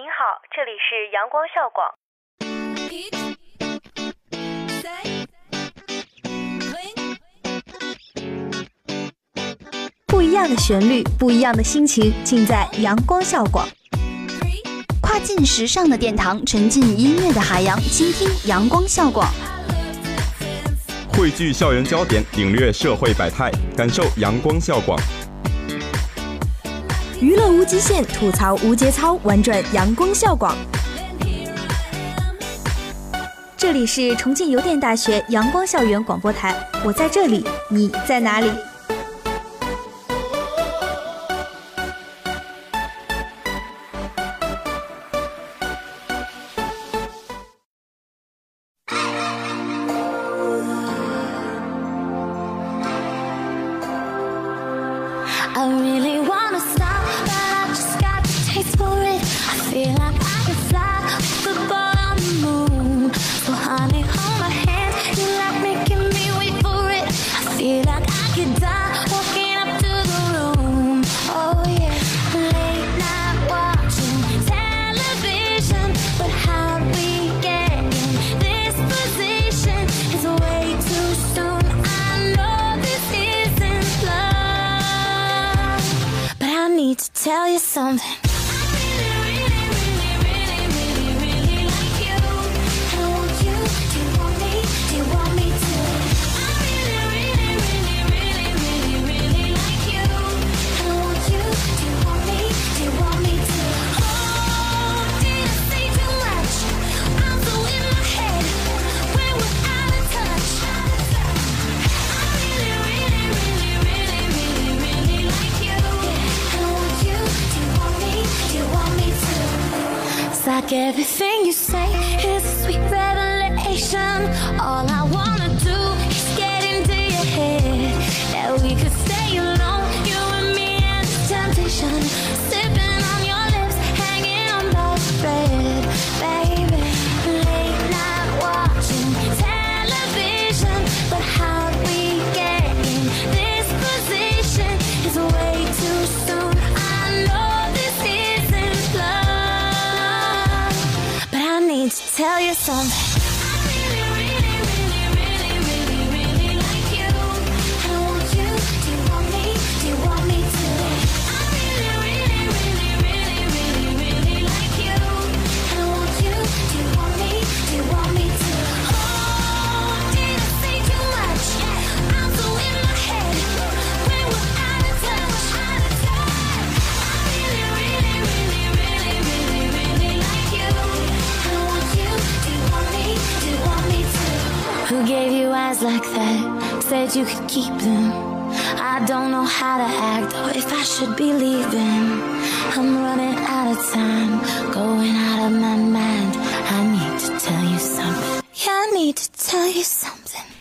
您好，这里是阳光校广。不一样的旋律，不一样的心情，尽在阳光校广。跨境时尚的殿堂，沉浸音乐的海洋，倾听阳光校广。汇聚校园焦点，领略社会百态，感受阳光校广。娱乐无极限，吐槽无节操，玩转阳光校广。这里是重庆邮电大学阳光校园广播台，我在这里，你在哪里？tell you something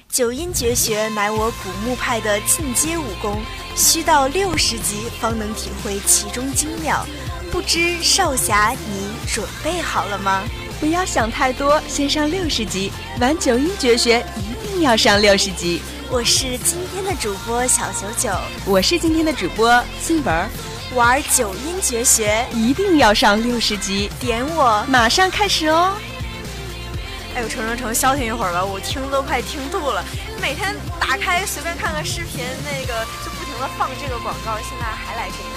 九阴绝学乃我古墓派的进阶武功，需到六十级方能体会其中精妙。不知少侠你准备好了吗？不要想太多，先上六十级，玩九阴绝学一定要上六十级。我是今天的主播小九九，我是今天的主播新文。玩九阴绝学一定要上六十级，点我马上开始哦。哎呦，成成成，消停一会儿吧，我听都快听吐了。每天打开随便看个视频，那个就不停的放这个广告，现在还来这一套。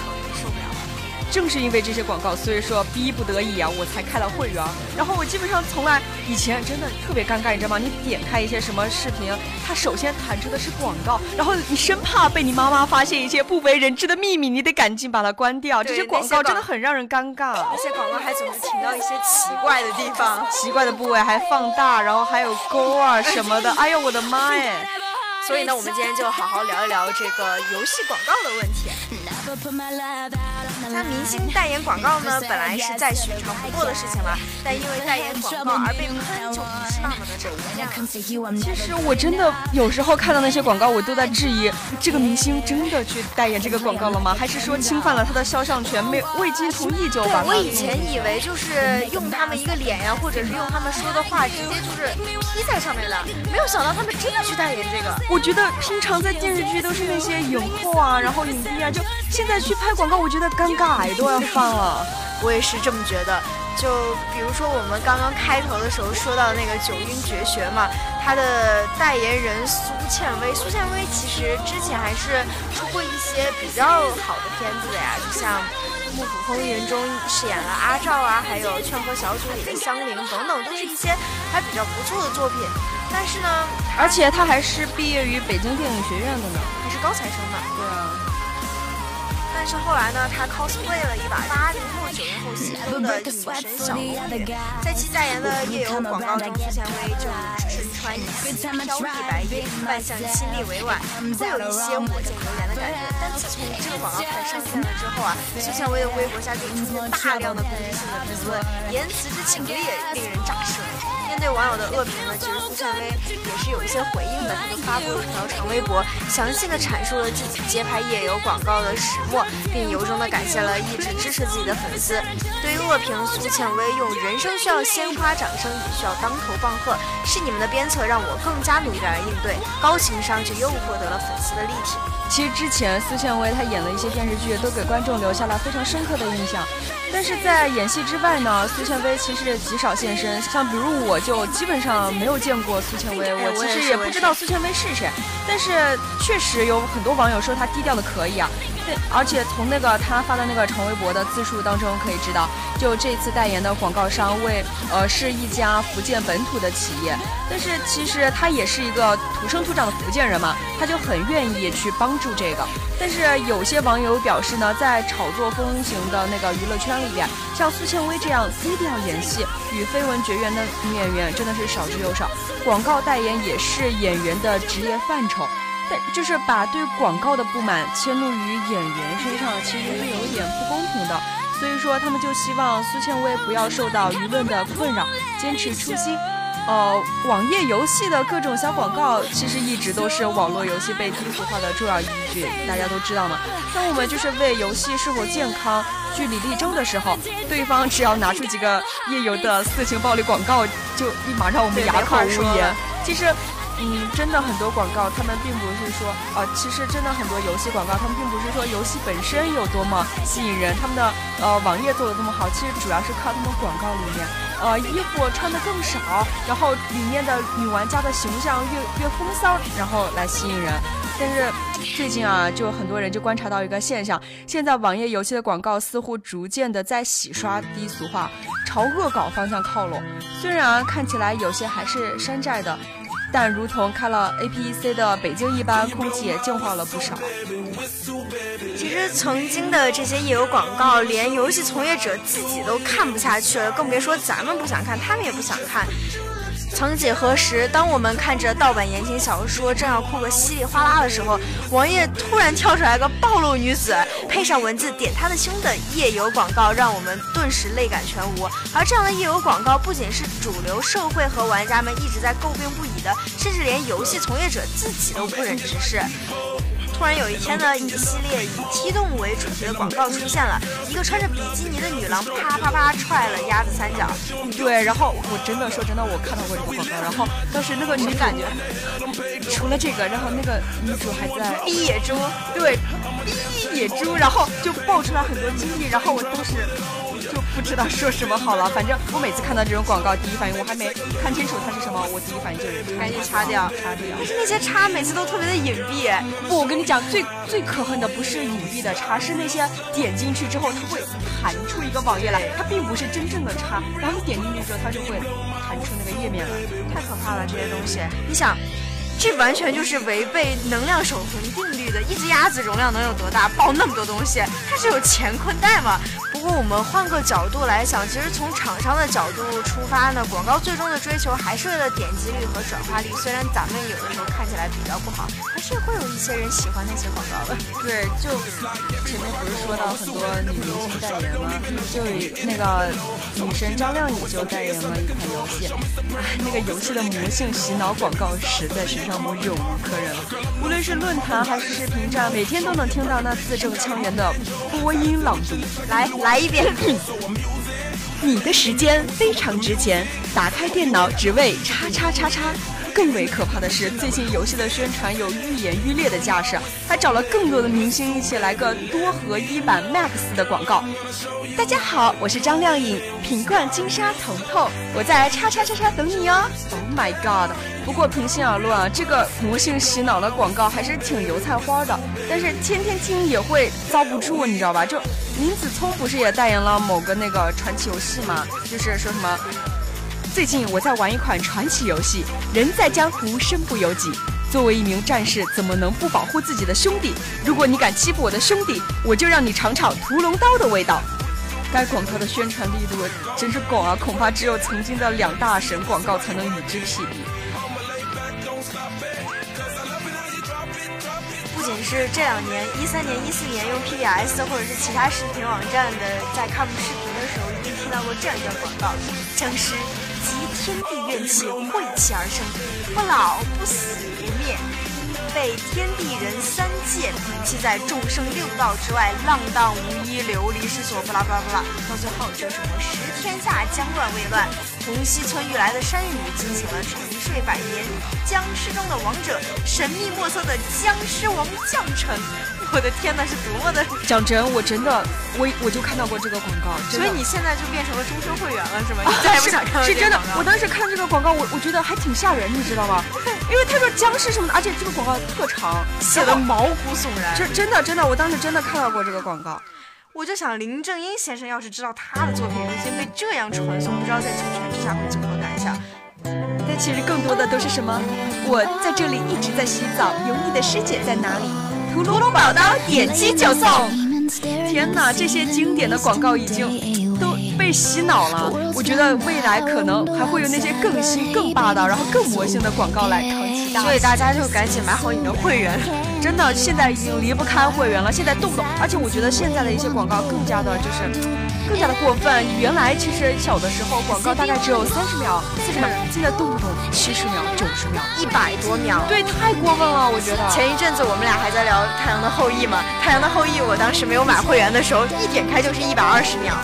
正是因为这些广告，所以说逼不得已啊，我才开了会员。然后我基本上从来以前真的特别尴尬，你知道吗？你点开一些什么视频，它首先弹出的是广告，然后你生怕被你妈妈发现一些不为人知的秘密，你得赶紧把它关掉。这些广告真的很让人尴尬。那些广告还总是停到一些奇怪的地方，奇怪的部位还放大，然后还有勾啊什么的。哎呦我的妈耶！所以呢，我们今天就好好聊一聊这个游戏广告的问题。那明星代言广告呢，本来是再寻常不过的事情了，但因为代言广告而被喷，就不是那么的正常。其实我真的有时候看到那些广告，我都在质疑，这个明星真的去代言这个广告了吗？还是说侵犯了他的肖像权，没未经同意就把？我以前以为就是用他们一个脸呀，或者是用他们说的话，直接就是 P 在上面了，没有想到他们真的去代言这个。我觉得平常在电视剧都是那些影后啊，然后影帝啊，就现在去拍广告，我觉得尴尬癌都要犯了。我也是这么觉得。就比如说我们刚刚开头的时候说到那个九阴绝学嘛，它的代言人苏倩薇，苏倩薇其实之前还是出过一些比较好的片子的呀，就像《幕府风云》中饰演了阿赵啊，还有《劝和小组》里的香菱等等，都是一些还比较不错的作品。但是呢，而且他还是毕业于北京电影学院的呢，还是高材生呢。对啊。但是后来呢，他 cosplay 了一把八零后、九零后吸收的女神小龙女，在其代言的夜游广告中，苏倩薇就身穿一袭飘逸白衣，扮相亲密委婉，会有一些我见犹怜的感觉。但自从这个广告牌上线了之后啊，苏倩薇的微博下就出现大量的攻击性的评论，言辞之强烈令人咋舌。面对网友的恶评呢，其实苏倩薇也是有一些回应的，她就发布了一条长微博，详细的阐述了自己接拍夜游广告的始末。并由衷地感谢了一直支持自己的粉丝。对于恶评，苏倩薇用“人生需要鲜花掌声，也需要当头棒喝”，是你们的鞭策让我更加努力来应对。高情商就又获得了粉丝的力挺。其实之前苏倩薇她演了一些电视剧，都给观众留下了非常深刻的印象。但是在演戏之外呢，苏倩薇其实极少现身。像比如我就基本上没有见过苏倩薇，我其实也不知道苏倩薇是谁。但是确实有很多网友说她低调的可以啊。而且从那个他发的那个长微博的自述当中可以知道，就这次代言的广告商为呃是一家福建本土的企业，但是其实他也是一个土生土长的福建人嘛，他就很愿意去帮助这个。但是有些网友表示呢，在炒作风行的那个娱乐圈里边，像苏倩薇这样低调演戏与绯闻绝缘的女演员真的是少之又少，广告代言也是演员的职业范畴。就是把对广告的不满迁怒于演员身上，其实是有一点不公平的。所以说，他们就希望苏倩薇不要受到舆论的困扰，坚持初心。呃，网页游戏的各种小广告，其实一直都是网络游戏被低俗化的重要依据，大家都知道嘛。当我们就是为游戏是否健康据理力争的时候，对方只要拿出几个页游的色情暴力广告，就立马让我们哑口无言。其实。嗯，真的很多广告，他们并不是说，呃，其实真的很多游戏广告，他们并不是说游戏本身有多么吸引人，他们的呃网页做的这么好，其实主要是靠他们广告里面，呃，衣服穿的更少，然后里面的女玩家的形象越越风骚，然后来吸引人。但是最近啊，就很多人就观察到一个现象，现在网页游戏的广告似乎逐渐的在洗刷低俗化，朝恶搞方向靠拢。虽然看起来有些还是山寨的。但如同开了 APEC 的北京一般，空气也净化了不少。其实曾经的这些夜游广告，连游戏从业者自己都看不下去了，更别说咱们不想看，他们也不想看。曾几何时，当我们看着盗版言情小说正要哭个稀里哗啦的时候，网页突然跳出来个暴露女子，配上文字点她的胸的夜游广告，让我们顿时泪感全无。而这样的夜游广告，不仅是主流社会和玩家们一直在诟病不已的，甚至连游戏从业者自己都不忍直视。突然有一天呢，一系列以踢动物为主题的广告出现了，一个穿着比基尼的女郎啪啪啪踹了鸭子三脚。对，然后我真的说真的，我看到过这个广告，然后当时那个女感觉，除了这个，然后那个女主还在逼野猪，对，逼野猪，然后就爆出来很多经历，然后我当时。就不知道说什么好了，反正我每次看到这种广告，第一反应我还没看清楚它是什么，我第一反应就是赶紧擦掉，擦掉。但是那些叉每次都特别的隐蔽。不，我跟你讲，最最可恨的不是隐蔽的叉，是那些点进去之后它会弹出一个网页来，它并不是真正的叉，然后你点进去之后它就会弹出那个页面来，太可怕了这些东西。你想。这完全就是违背能量守恒定律的。一只鸭子容量能有多大？抱那么多东西，它是有乾坤袋吗？不过我们换个角度来想，其实从厂商的角度出发呢，广告最终的追求还是为了点击率和转化率。虽然咱们有的时候看起来比较不好，还是会有一些人喜欢那些广告的。对，就前面不是说到很多女明星代言吗？就那个女神张靓颖就代言了一款游戏，哎，那个游戏的魔性洗脑广告实在是。让我忍无可忍了。无论是论坛还是视频站，每天都能听到那字正腔圆的播音朗读。来，来一遍。你的时间非常值钱，打开电脑只为叉叉叉叉。更为可怕的是，最近游戏的宣传有愈演愈烈的架势，还找了更多的明星一起来个多合一版 Max 的广告。大家好，我是张靓颖，品冠金沙彤彤，我在叉叉叉叉等你哦。Oh my god！不过平心而论啊，这个魔性洗脑的广告还是挺油菜花的，但是天天听也会遭不住，你知道吧？就林子聪不是也代言了某个那个传奇游戏吗？就是说什么，最近我在玩一款传奇游戏，人在江湖身不由己。作为一名战士，怎么能不保护自己的兄弟？如果你敢欺负我的兄弟，我就让你尝尝屠龙刀的味道。该广告的宣传力度真是广啊，恐怕只有曾经的两大神广告才能与之匹敌。是这两年，一三年、一四年用 PBS 或者是其他视频网站的在看视频的时候，一定听到过这样一段广告：僵尸集天地怨气晦气而生，不老不死不灭。被天地人三界摒弃在众生六道之外，浪荡无依，流离失所，不啦不啦不啦，到最后就是什么十天下将乱未乱，红溪村遇来的山雨惊醒了沉睡百年僵尸中的王者，神秘莫测的僵尸王降臣。我的天呐，是多么的！讲真，我真的，我我就看到过这个广告，所以你现在就变成了终身会员了，是吗？你再也不想看是真的，我当时看这个广告，我我觉得还挺吓人，你知道吗？因为他说僵尸什么的，而且这个广告特长，写的毛骨悚然。这真的真的，我当时真的看到过这个广告。我就想，林正英先生要是知道他的作品如今被这样传颂，不知道在九泉之下会作何感想？但其实更多的都是什么？我在这里一直在洗澡，油腻的师姐在哪里？屠龙宝刀，点击就送！天哪，这些经典的广告已经都被洗脑了。我觉得未来可能还会有那些更新、更霸道，然后更魔性的广告来扛起大。所以大家就赶紧买好你的会员。真的，现在已经离不开会员了。现在动不动，而且我觉得现在的一些广告更加的就是。更加的过分。原来其实小的时候广告大概只有三十秒、四十秒，现在动不动七十秒、九十秒、一百多秒。对，太过分了，我觉得。前一阵子我们俩还在聊《太阳的后裔》嘛，《太阳的后裔》，我当时没有买会员的时候，一点开就是一百二十秒，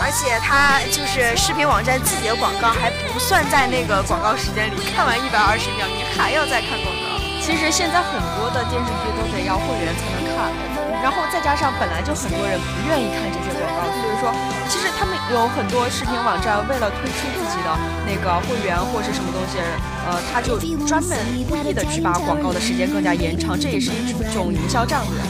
而且它就是视频网站自己的广告还不算在那个广告时间里，看完一百二十秒，你还要再看广告。其实现在很多的电视剧都得要会员才能看，然后再加上本来就很多人不愿意看这些广告，所以说其实他们有很多视频网站为了推出自己的那个会员或是什么东西，呃，他就专门故意的去把广告的时间更加延长，这也是一种营销战略。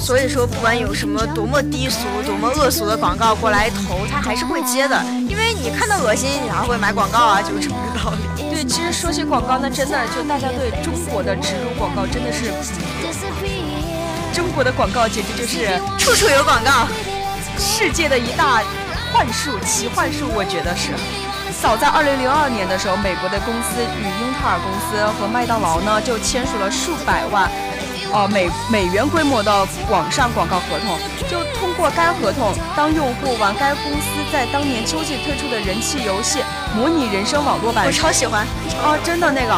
所以说，不管有什么多么低俗、多么恶俗的广告过来投，他还是会接的，因为你看到恶心，你还会买广告啊，就是这么个道理。对，其实说起广告，那真的就大家对中国的植入广告真的是，中国的广告简直就是处处有广告，世界的一大幻术、奇幻术，我觉得是。早在二零零二年的时候，美国的公司与英特尔公司和麦当劳呢就签署了数百万。呃，美美元规模的网上广告合同，就通过该合同，当用户玩该公司在当年秋季推出的人气游戏《模拟人生》网络版，我超喜欢啊！真的那个，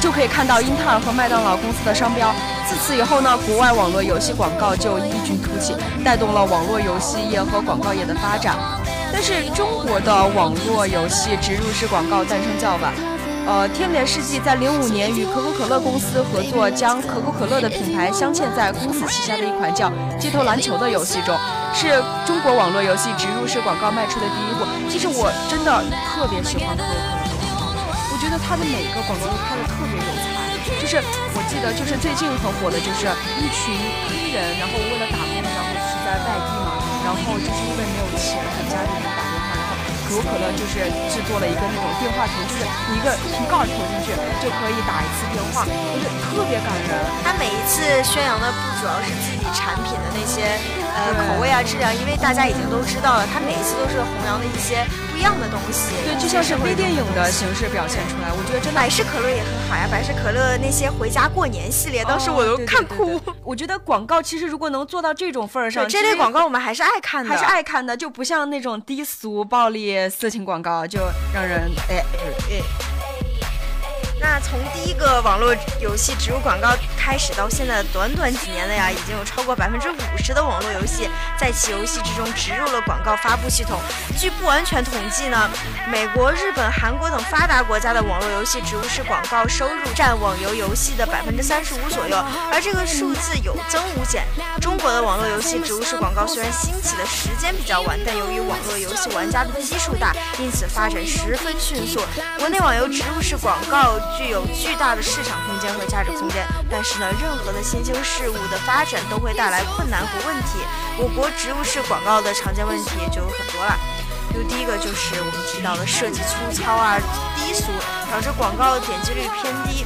就可以看到英特尔和麦当劳公司的商标。自此以后呢，国外网络游戏广告就异军突起，带动了网络游戏业和广告业的发展。但是中国的网络游戏植入式广告诞生较晚。呃，天联世纪在零五年与可口可乐公司合作，将可口可乐的品牌镶嵌在公司旗下的一款叫《街头篮球》的游戏中，是中国网络游戏植入式广告迈出的第一步。其实我真的特别喜欢可口可乐，得他的每一个广告都拍的特别有才。就是我记得，就是最近很火的，就是一群黑人，然后为了打工，然后是在外地嘛，然后就是因为没有钱，给家里人打。可口可乐就是制作了一个那种电话亭，就是一个瓶盖投进去就可以打一次电话，就是特别感人。他每一次宣扬的不主要是自己产品的那些呃口味啊、质量，因为大家已经都知道了，他每一次都是弘扬的一些一样的东西。对，就像是微电影的形式表现出来，我觉得真的。百事可乐也很好呀，百事可乐那些回家过年系列，当时我都看哭。我觉得广告其实如果能做到这种份儿上，这类广告我们还是爱看的，还是爱看的，就不像那种低俗暴力。色情广告就让人哎哎。那从第一个网络游戏植入广告开始到现在短短几年的呀，已经有超过百分之五十的网络游戏在其游戏之中植入了广告发布系统。据不完全统计呢，美国、日本、韩国等发达国家的网络游戏植入式广告收入占网游游戏的百分之三十五左右，而这个数字有增无减。中国的网络游戏植入式广告虽然兴起的时间比较晚，但由于网络游戏玩家的基数大，因此发展十分迅速。国内网游植入式广告。具有巨大的市场空间和价值空间，但是呢，任何的新兴事物的发展都会带来困难和问题。我国植入式广告的常见问题就有很多了，比如第一个就是我们提到的设计粗糙啊、低俗，导致广告点击率偏低。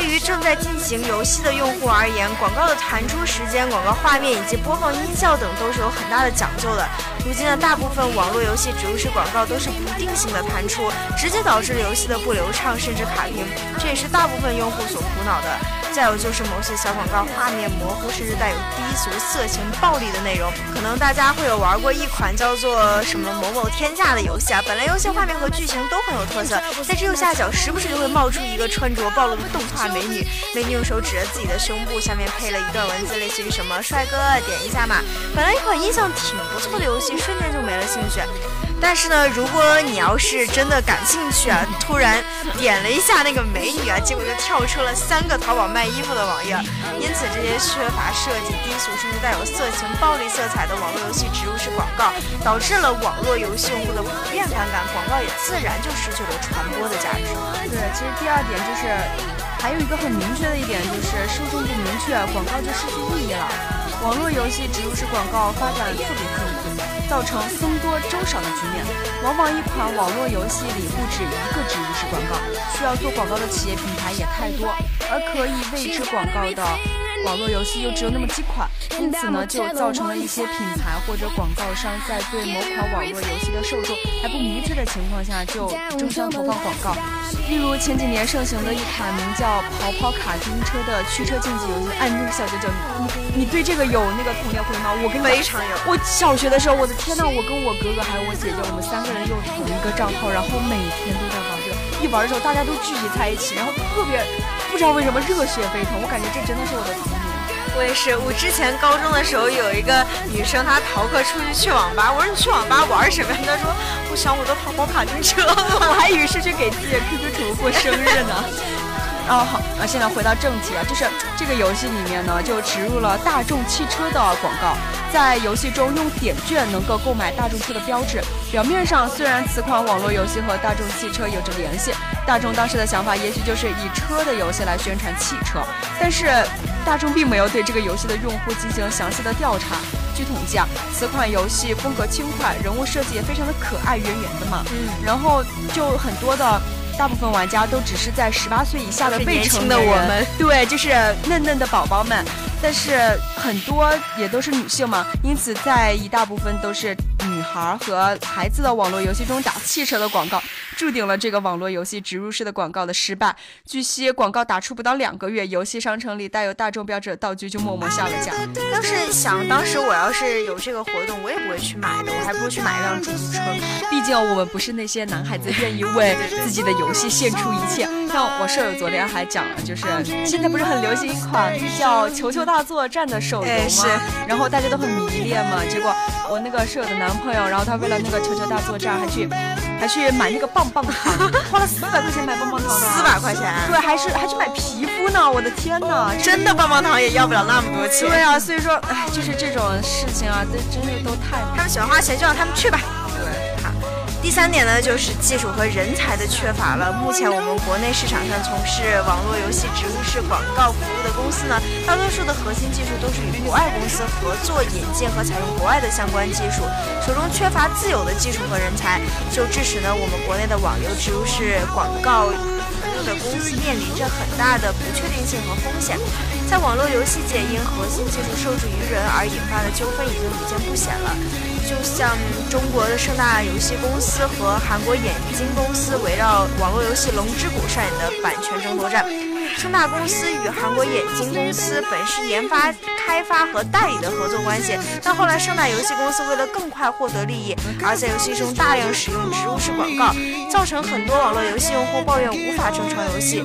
对于正在进行游戏的用户而言，广告的弹出时间、广告画面以及播放音效等都是有很大的讲究的。如今的大部分网络游戏植入式广告都是不定性的弹出，直接导致游戏的不流畅甚至卡屏，这也是大部分用户所苦恼的。再有就是某些小广告画面模糊，甚至带有低俗、色情、暴力的内容。可能大家会有玩过一款叫做什么某某天下的游戏啊。本来游戏画面和剧情都很有特色，在这右下角时不时就会冒出一个穿着暴露的动画美女，美女用手指着自己的胸部，下面配了一段文字，类似于什么“帅哥点一下嘛”。本来一款印象挺不错的游戏，瞬间就没了兴趣。但是呢，如果你要是真的感兴趣啊，突然点了一下那个美女啊，结果就跳出了三个淘宝卖衣服的网页。因此，这些缺乏设计、低俗甚至带有色情、暴力色彩的网络游戏植入式广告，导致了网络游戏用户的普遍反感，广告也自然就失去了传播的价值。对，其实第二点就是，还有一个很明确的一点就是受众不明确，广告就失去意义了。网络游戏植入式广告发展特别迅速。造成僧多粥少的局面，往往一款网络游戏里不止一个植入式广告，需要做广告的企业品牌也太多，而可以为之广告的。网络游戏又只有那么几款，因此呢，就造成了一些品牌或者广告商在对某款网络游戏的受众还不明确的情况下，就争相投放广告。例如前几年盛行的一款名叫《跑跑卡丁车》的驱车竞技游戏，哎，那个小九九，你你对这个有那个童年回忆吗？我跟非常有。我小学的时候，我的天呐，我跟我哥哥还有我姐姐，我们三个人用同一个账号，然后每天都在玩这个。一玩的时候，大家都聚集在一起，然后特别不知道为什么热血沸腾。我感觉这真的是我的童年。我也是，我之前高中的时候有一个女生，她逃课出去去网吧。我说你去网吧玩什么？她说我想我的跑跑卡丁车。我还以为是去给自己的 QQ 宠物过生日呢。哦好，那现在回到正题啊，就是这个游戏里面呢，就植入了大众汽车的广告，在游戏中用点券能够购买大众车的标志。表面上虽然此款网络游戏和大众汽车有着联系，大众当时的想法也许就是以车的游戏来宣传汽车，但是大众并没有对这个游戏的用户进行详细的调查。据统计啊，此款游戏风格轻快，人物设计也非常的可爱，圆圆的嘛，嗯，然后就很多的。大部分玩家都只是在十八岁以下的未成的我们，对，就是嫩嫩的宝宝们，但是很多也都是女性嘛，因此在一大部分都是。女孩和孩子的网络游戏中打汽车的广告，注定了这个网络游戏植入式的广告的失败。据悉，广告打出不到两个月，游戏商城里带有大众标志的道具就默默下了架。要是想当时我要是有这个活动，我也不会去买的，我还不如去买一辆出租车。毕竟我们不是那些男孩子愿意为自己的游戏献出一切。像我舍友昨天还讲了，就是现在不是很流行一款叫《球球大作战》的手游吗？然后大家都很迷恋嘛。结果我那个舍友的男。男朋友，然后他为了那个球球大作战，还去还去买那个棒棒糖，花了四百块钱买棒棒糖。四百块钱？对，还是还去买皮肤呢？我的天哪！真的棒棒糖也要不了那么多钱。对啊，所以说，哎，就是这种事情啊，这真是都太……他们喜欢花钱就让他们去吧。第三点呢，就是技术和人才的缺乏了。目前我们国内市场上从事网络游戏植入式广告服务的公司呢，大多数的核心技术都是与国外公司合作引进和采用国外的相关技术，手中缺乏自有的技术和人才，就致使呢我们国内的网游植入式广告服务的公司面临着很大的不确定性和风险。在网络游戏界，因核心技术受制于人而引发的纠纷已经屡见不鲜了。就像中国的盛大游戏公司和韩国眼金公司围绕网络游戏《龙之谷》上演的版权争夺战。盛大公司与韩国眼镜公司本是研发、开发和代理的合作关系，但后来盛大游戏公司为了更快获得利益，而在游戏中大量使用植入式广告，造成很多网络游戏用户抱怨无法正常游戏。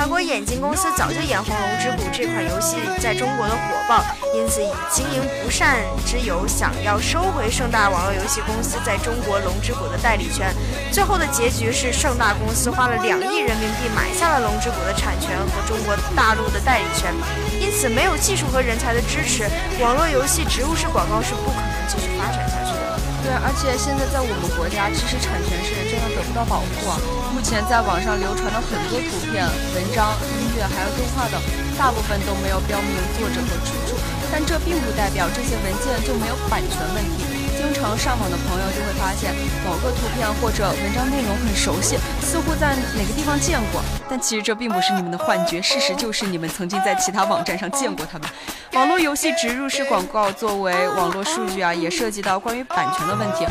韩国眼镜公司早就眼红《龙之谷》这款游戏在中国的火爆，因此以经营不善之由，想要收回盛大网络游戏公司在中国《龙之谷》的代理权。最后的结局是，盛大公司花了两亿人民币买下了《龙之谷》的产权和中国大陆的代理权。因此，没有技术和人才的支持，网络游戏植入式广告是不可能继续发展下去。对，而且现在在我们国家，知识产权是真的得不到保护啊。目前在网上流传的很多图片、文章、音乐还有动画等，大部分都没有标明作者和出处，但这并不代表这些文件就没有版权问题。经常上网的朋友就会发现，某个图片或者文章内容很熟悉，似乎在哪个地方见过。但其实这并不是你们的幻觉，事实就是你们曾经在其他网站上见过他们。网络游戏植入式广告作为网络数据啊，也涉及到关于版权的问题。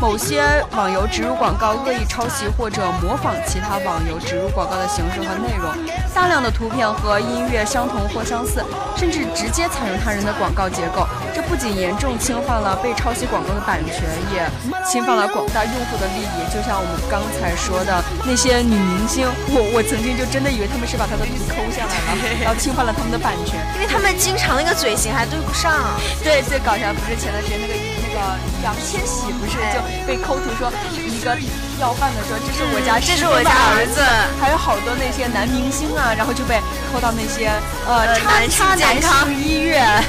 某些网游植入广告恶意抄袭或者模仿其他网游植入广告的形式和内容，大量的图片和音乐相同或相似，甚至直接采用他人的广告结构。这不仅严重侵犯了被抄袭广告的版权，也侵犯了广大用户的利益。就像我们刚才说的那些女明星，我我曾经就真的以为他们是把她的图抠下来了，然后侵犯了他们的版权，因为他们经常那个嘴型还对不上。对，最搞笑不是前段时间那个那个杨千玺不是就。被抠图说一个要饭的说这是我家这是我家儿子，还有好多那些男明星啊，然后就被抠到那些呃叉叉男康医院。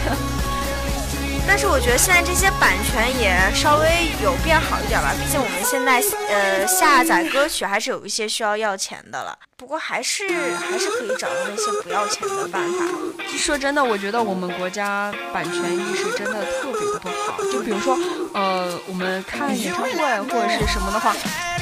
但是我觉得现在这些版权也稍微有变好一点吧，毕竟我们现在呃下载歌曲还是有一些需要要钱的了。不过还是还是可以找到那些不要钱的办法。说真的，我觉得我们国家版权意识真的特别不好。就比如说，呃，我们看演唱会或者是什么的话，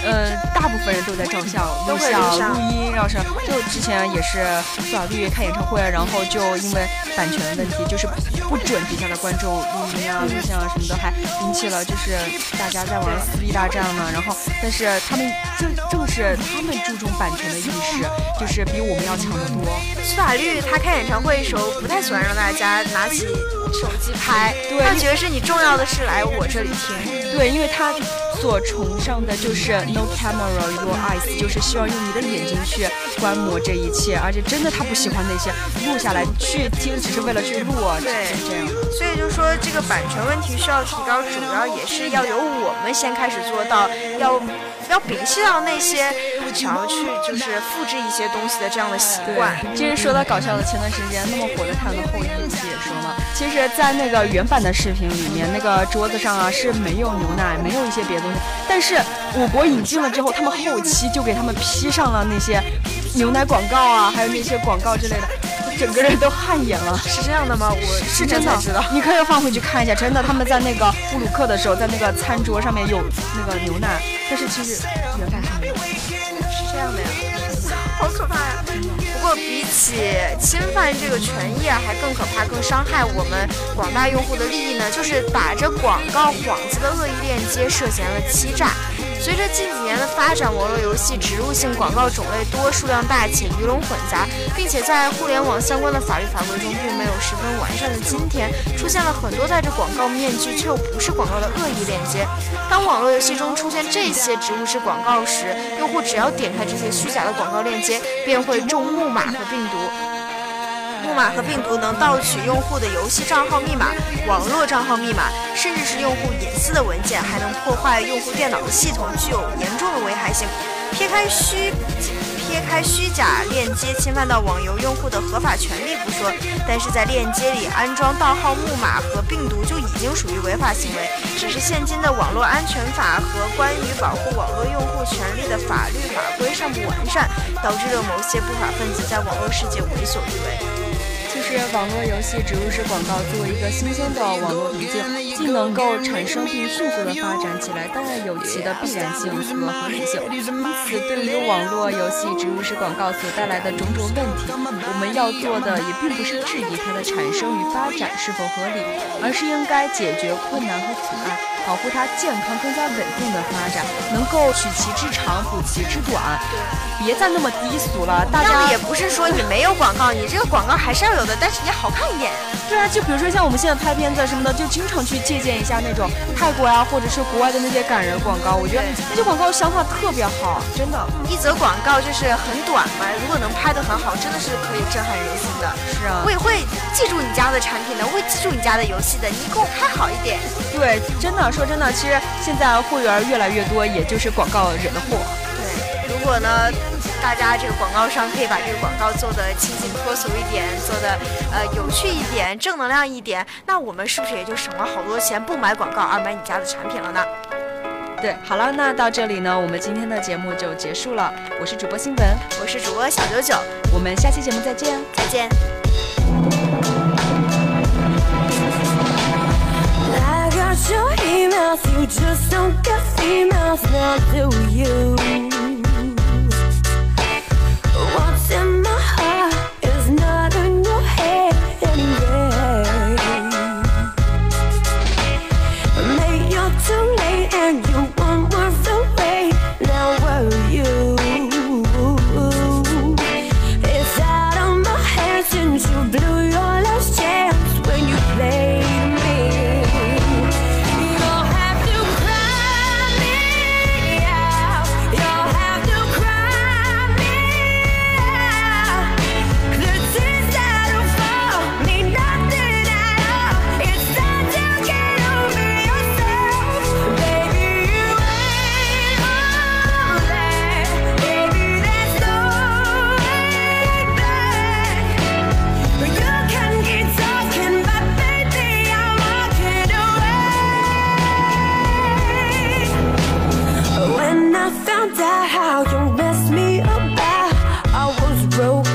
呃，大部分人都在照相、录像、录音，然后是就之前也是苏打绿开演唱会，然后就因为版权问题，就是不准底下的观众录音啊、录像啊什么的，还引起了就是大家在玩撕逼大战嘛。然后，但是他们正正是他们注重版权的意识。就是比我们要强得多。苏打绿他开演唱会的时候，不太喜欢让大家拿起手机拍，他觉得是你重要的事来我这里听。对，因为他所崇尚的就是 no camera your eyes，就是希望用你的眼睛去观摩这一切，而且真的他不喜欢那些录下来去听，只是为了去录，对，这样。所以就说这个版权问题需要提高，主要也是要由我们先开始做到，要。要摒弃掉那些想要去就是复制一些东西的这样的习惯。其实说到搞笑的，前段时间那么火的《太阳的后裔》不也说吗？其实，在那个原版的视频里面，那个桌子上啊是没有牛奶，没有一些别的东西。但是我国引进了之后，他们后期就给他们披上了那些牛奶广告啊，还有那些广告之类的，整个人都汗颜了。是这样的吗？我是真的知道。你可以放回去看一下，真的，他们在那个布鲁克的时候，在那个餐桌上面有那个牛奶，但是其实。原版是没有，是这样的呀，好可怕呀！不过比起侵犯这个权益啊，还更可怕、更伤害我们广大用户的利益呢，就是打着广告幌子的恶意链接涉嫌了欺诈。随着近几年的发展，网络游戏植入性广告种类多、数量大且鱼龙混杂，并且在互联网相关的法律法规中并没有十分完善的今天，出现了很多戴着广告面具却又不是广告的恶意链接。当网络游戏中出现这些植入式广告时，用户只要点开这些虚假的广告链接，便会中木马和病毒。木马和病毒能盗取用户的游戏账号密码、网络账号密码，甚至是用户隐私的文件，还能破坏用户电脑的系统，具有严重的危害性。撇开虚撇开虚假链接侵犯到网游用户的合法权利不说，但是在链接里安装盗号木马和病毒就已经属于违法行为。只是现今的网络安全法和关于保护网络用户权利的法律法规尚不完善，导致了某些不法分子在网络世界为所欲为。是网络游戏植入式广告作为一个新鲜的网络途径，既能能够产生并迅速的发展起来，当然有其的必然性和合理性。因此，对于网络游戏植入式广告所带来的种种问题，我们要做的也并不是质疑它的产生与发展是否合理，而是应该解决困难和阻碍，保护它健康、更加稳定的发展，能够取其之长，补其之短。别再那么低俗了，大家也不是说你没有广告，你这个广告还是要有的，但是你好看一点。对啊，就比如说像我们现在拍片子什么的，就经常去借鉴一下那种泰国呀，或者是国外的那些感人广告。我觉得那些广告想法特别好，真的。一则广告就是很短嘛，如果能拍得很好，真的是可以震撼人心的。是啊，我也会记住你家的产品的，我会记住你家的游戏的。你给我拍好一点。对，真的说真的，其实现在会员越来越多，也就是广告惹的祸。对，如果呢？大家这个广告商可以把这个广告做的清新脱俗一点，做的呃有趣一点，正能量一点，那我们是不是也就省了好多钱，不买广告而买你家的产品了呢？对，好了，那到这里呢，我们今天的节目就结束了。我是主播新闻，我是主播小九九，我们下期节目再见，再见。I don't need you found out how you messed me about. I was broke.